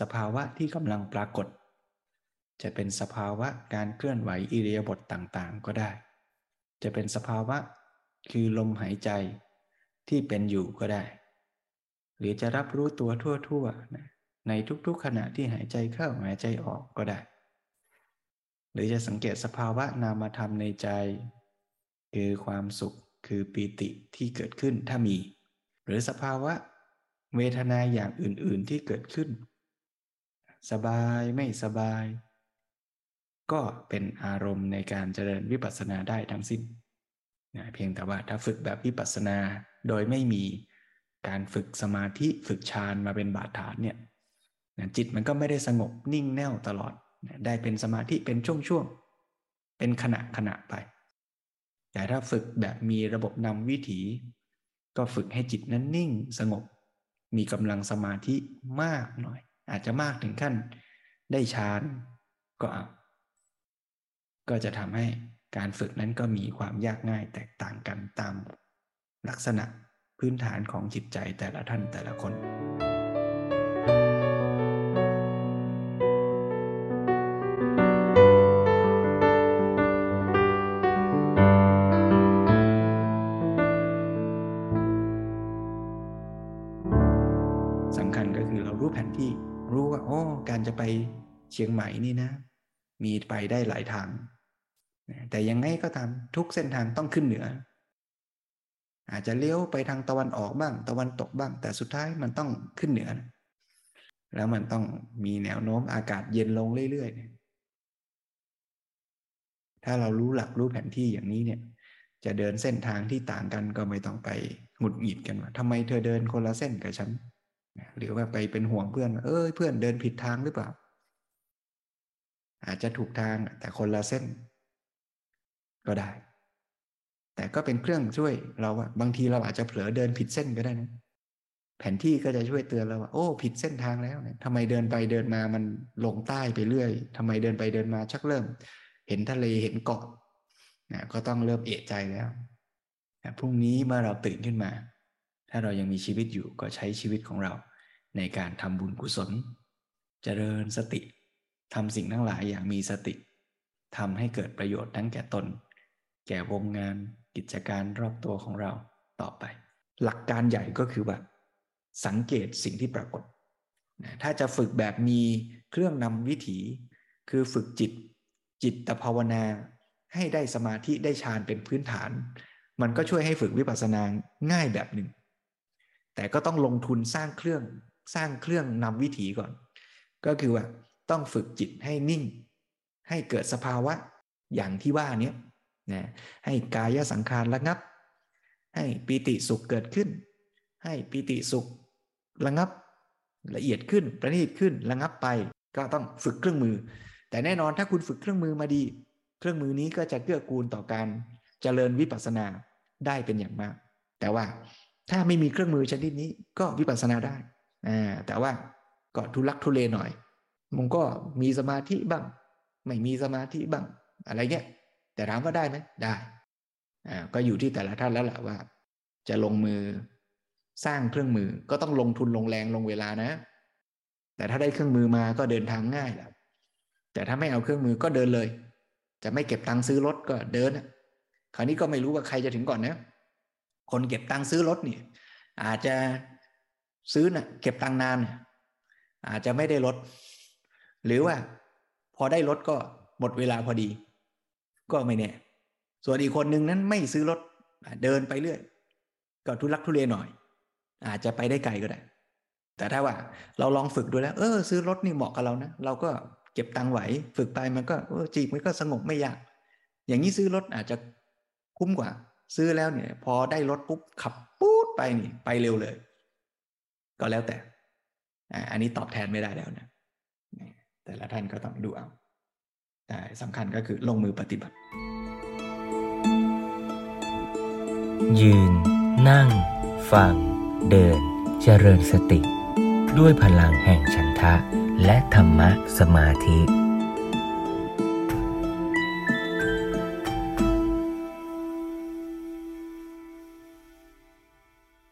สภาวะที่กำลังปรากฏ จะเป็นสภาวะการเคลื่อนไหวอิริยาบถต่างๆ ก็ได้ จะเป็นสภาวะคือลมหายใจที่เป็นอยู่ก็ได้ หรือจะรับรู้ตัวทั่วๆในทุกๆขณะที่หายใจเข้าหายใจออกก็ได้ หรือจะสังเกตสภาวะนามธรรมในใจ คือความสุขคือปีติที่เกิดขึ้นถ้ามี หรือสภาวะ เวทนาอย่างอื่น ๆที่เกิดขึ้น สบายไม่สบาย ก็เป็นอารมณ์ในการเจริญวิปัสสนาได้ทั้งสิ้นนะเพียงแต่ว่าถ้าฝึกแบบวิปัสสนาโดยไม่มีการฝึกสมาธิฝึกฌานมาเป็นบาดฐานเนี่ยนะจิตมันก็ไม่ได้สงบนิ่งแน่วตลอดนะได้เป็นสมาธิเป็นช่วงๆเป็นขณะขณะไป แต่ถ้าฝึกแบบมีระบบนำวิถี ก็ฝึกให้จิตนั้นนิ่งสงบ มีกำลังสมาธิมากหน่อย อาจจะมากถึงขั้นได้ฌานก็เอาก็จะทำให้การฝึกนั้นก็มีความยากง่ายแตกต่างกันตามลักษณะพื้นฐานของจิตใจแต่ละท่านแต่ละคน นี่นะ มีไปได้หลายทาง แต่ยังไงก็ตามทุกเส้นทางต้องขึ้นเหนือ อาจจะเลี้ยวไปทางตะวันออกบ้าง ตะวันตกบ้าง แต่สุดท้ายมันต้องขึ้นเหนือ แล้วมันต้องมีแนวโน้มอากาศเย็นลงเรื่อยๆถ้าเรารู้หลักรู้แผนที่อย่างนี้เนี่ยจะเดินเส้นทางที่ต่างกันก็ไม่ต้องไปหงุดหงิดกันว่าทำไมเธอเดินคนละเส้นกับฉัน หรือว่าไปเป็นห่วงเพื่อน เอ้ยเพื่อนเดินผิดทางหรือเปล่า อาจจะถูกทางแต่คนละเส้น ก็ได้ แต่ก็เป็นเครื่องช่วยเราว่าบางทีเราอาจจะเผลอเดินผิดเส้นก็ได้นะแผนที่ก็จะช่วยเตือนเราว่าโอ้ผิดเส้นทางแล้วเนี่ยทำไมเดินไปเดินมามันลงใต้ไปเรื่อยทำไมเดินไปเดินมาชักเริ่ม เห็นทะเลเห็นเกาะนะก็ต้องเริ่มเอะใจแล้วพรุ่งนี้เมื่อเราตื่นขึ้นมา ถ้าเรายังมีชีวิตอยู่ก็ใช้ชีวิตของเรา ในการทำบุญกุศล เจริญสติ ทำสิ่งทั้งหลายอย่างมีสติทำให้เกิดประโยชน์ทั้งแก่ตน แก่วงงาน กิจการรอบตัวของเราต่อไป หลักการใหญ่ก็คือว่า สังเกตสิ่งที่ปรากฏถ้าจะฝึกแบบมีเครื่องนำวิถี คือฝึกจิต จิตภาวนา ให้ได้สมาธิได้ฌานเป็นพื้นฐาน มันก็ช่วยให้ฝึกวิปัสสนาง่ายแบบหนึ่ง แต่ก็ต้องลงทุนสร้างเครื่องสร้างเครื่องนำวิถีก่อน ก็คือว่า ต้องฝึกจิตให้นิ่ง ให้เกิดสภาวะอย่างที่ว่านี้นะให้กายสังขารระงับ ให้ปีติสุขเกิดขึ้น ให้ปีติสุขระงับละเอียดขึ้นประณีตขึ้นระงับไป ก็ต้องฝึกเครื่องมือ แต่แน่นอนถ้าคุณฝึกเครื่องมือมาดี เครื่องมือนี้ก็จะเกื้อกูลต่อการเจริญวิปัสสนาได้เป็นอย่างมาก แต่ว่าถ้าไม่มีเครื่องมือชนิดนี้ก็วิปัสสนาได้แต่ว่าก็ทุลักทุเลหน่อย มันก็มีสมาธิบ้าง ไม่มีสมาธิบ้าง อะไรเงี้ยแต่ถามว่าได้ไหมได้อ่าก็อยู่ที่แต่ละท่านแล้วแหละว่า จะลงมือสร้างเครื่องมือก็ต้องลงทุนลงแรงลงเวลานะ แต่ถ้าได้เครื่องมือมาก็เดินทางง่ายแหละแต่ถ้าไม่เอาเครื่องมือก็เดินเลย จะไม่เก็บตังค์ซื้อรถก็เดินคราวนี้ก็ไม่รู้ว่าใครจะถึงก่อนนะ คนเก็บตังค์ซื้อรถเนี่ย อาจจะซื้อนะ่ะ เก็บตังค์นานอาจจะไม่ได้ลด หรือว่าพอได้ลดก็หมดเวลาพอดี ก็ไม่แน่ ส่วนอีกคนหนึ่งนั้นไม่ซื้อรถเดินไปเรื่อย ก็ทุลักทุเลหน่อย อาจจะไปได้ไกลก็ได้ แต่ถ้าว่าเราลองฝึกดูแล้ว เออ ซื้อรถนี่เหมาะกับเรานะเราก็เก็บตังไหว ฝึกไปมันก็ออจีบมันก็สงบไม่ยาก อย่างนี้ซื้อรถอาจจะคุ้มกว่า ซื้อแล้วเนี่ย พอได้รถปุ๊บขับปุ๊บไปนี่ ไปเร็วเลย ก็แล้วแต่อันนี้ตอบแทนไม่ได้แล้วนะ แต่ละท่านก็ต้องดูเอาแต่สำคัญก็คือลงมือปฏิบัติ ยืน นั่ง ฟัง เดิน เจริญสติ ด้วยพลังแห่งฉันทะ และธรรมะสมาธิ